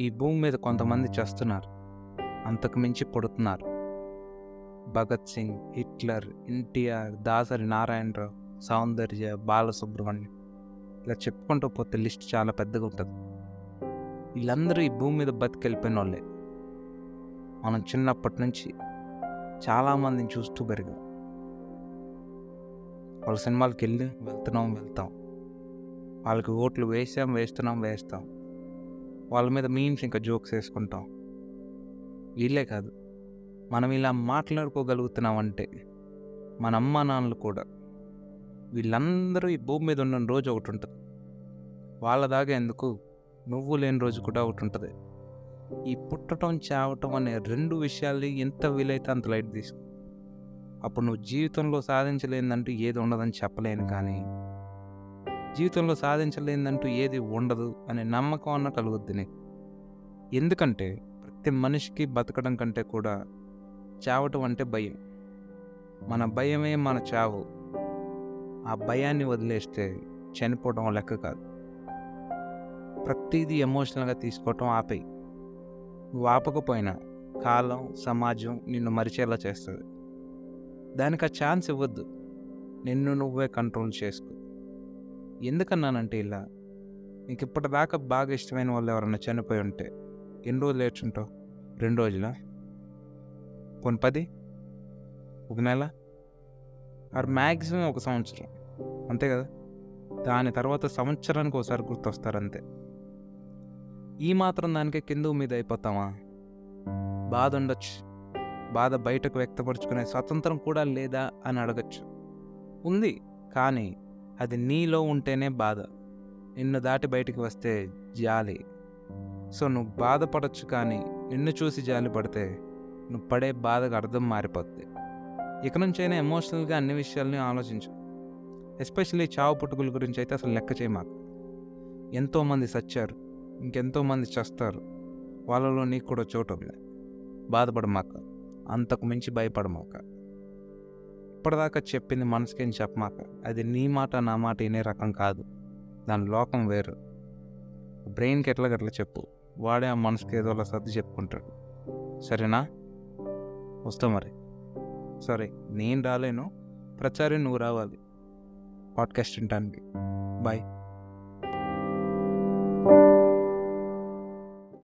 ఈ భూమి మీద కొంతమంది చేస్తున్నారు. అంతకు మించి పుడుతున్నారు. భగత్ సింగ్ హిట్లర్ ఎన్టీఆర్ దాసరి నారాయణరావు సౌందర్య బాలసుబ్రహ్మణ్యం ఇలా చెప్పుకుంటూ పోతే లిస్ట్ చాలా పెద్దగా ఉంటుంది. వీళ్ళందరూ ఈ భూమి మీద బతికెళ్ళిపోయిన వాళ్ళే మనం చిన్నప్పటి నుంచి చాలామందిని చూస్తూ పెరిగాం. వాళ్ళ సినిమాలకు వెళ్ళి వెళ్తున్నాం వెళ్తాం. వాళ్ళకి ఓట్లు వేసాం వేస్తున్నాం వేస్తాం. వాళ్ళ మీద మీమ్స్ ఇంకా జోక్స్ వేసుకుంటాం. వీళ్ళే కాదు మనం ఇలా మాట్లాడుకోగలుగుతున్నామంటే మన అమ్మ నాన్నలు కూడా. వీళ్ళందరూ ఈ భూమి మీద ఉన్న రోజు ఒకటి ఉంటుంది. వాళ్ళ దాకా ఎందుకు? నువ్వు లేని రోజు కూడా ఒకటి ఉంటుంది. ఈ పుట్టడం చావటం అనే రెండు విషయాలు ఎంత వీలైతే అంత లైట్ తీసుకో. అప్పుడు నువ్వు జీవితంలో సాధించలేదంటూ ఏది ఉండదని చెప్పలేను కానీ జీవితంలో సాధించలేదంటూ ఏది ఉండదు అనే నమ్మకం అన్న కలుగుద్ది నీకు. ఎందుకంటే ప్రతి మనిషికి బతకడం కంటే కూడా చావటం అంటే భయం. మన భయమే మన చావు. ఆ భయాన్ని వదిలేస్తే చనిపోవడం లెక్క కాదు. ప్రతిదీ ఎమోషనల్గా తీసుకోవటం ఆపేయి. నువ్వు ఆపకపోయినా కాలం సమాజం నిన్ను మరిచేలా చేస్తుంది. దానికి ఆ ఛాన్స్ ఇవ్వద్దు. నిన్ను నువ్వే కంట్రోల్ చేసుకో. ఎందుకన్నానంటే ఇలా నీకు ఇప్పటిదాకా బాగా ఇష్టమైన వాళ్ళు ఎవరన్నా చనిపోయి ఉంటే ఎన్ని రోజులు ఏడ్చుంటావు రెండు రోజుల? కొన్ని పది? ఒక నెల? ఆర్ మ్యాక్సిమం ఒక సంవత్సరం. అంతే కదా? దాని తర్వాత సంవత్సరానికి ఒకసారి గుర్తొస్తారు అంతే. ఈ మాత్రం దానికే కింద మీద అయిపోతామా? బాధ ఉండొచ్చు. బాధ బయటకు వ్యక్తపరుచుకునే స్వతంత్రం కూడా లేదా అని అడగచ్చు. ఉంది కానీ అది నీలో ఉంటేనే బాధ. నిన్ను దాటి బయటికి వస్తే జాలి. సో నువ్వు బాధపడచ్చు కానీ నిన్ను చూసి జాలి పడితే నువ్వు పడే బాధకు అర్థం మారిపోద్ది. ఇక నుంచైనా ఎమోషనల్గా అన్ని విషయాల్ని ఆలోచించు. ఎస్పెషల్లీ చావు పుట్టుకుల గురించి అయితే అసలు లెక్క చేయమాకు. ఎంతోమంది సచ్చారు ఇంకెంతోమంది చస్తారు. వాళ్ళలో నీకు కూడా చోటు ఉంది. బాధపడమాక. అంతకు మించి భయపడమాక. ఇప్పటిదాకా చెప్పింది మనసుకేం చెప్పమాక. అది నీ మాట నా మాట వినే రకం కాదు. దాని లోకం వేరు. బ్రెయిన్కి ఎట్లా గట్లా చెప్పు. వాడే ఆ మనసుకి ఏదోలా సర్ది చెప్పుకుంటాడు. సరేనా? వస్తా మరి. సరే నేను రాలేను. ప్రచారం నువ్వు రావాలి. పాడ్కాస్ట్ వినటానికి. బాయ్.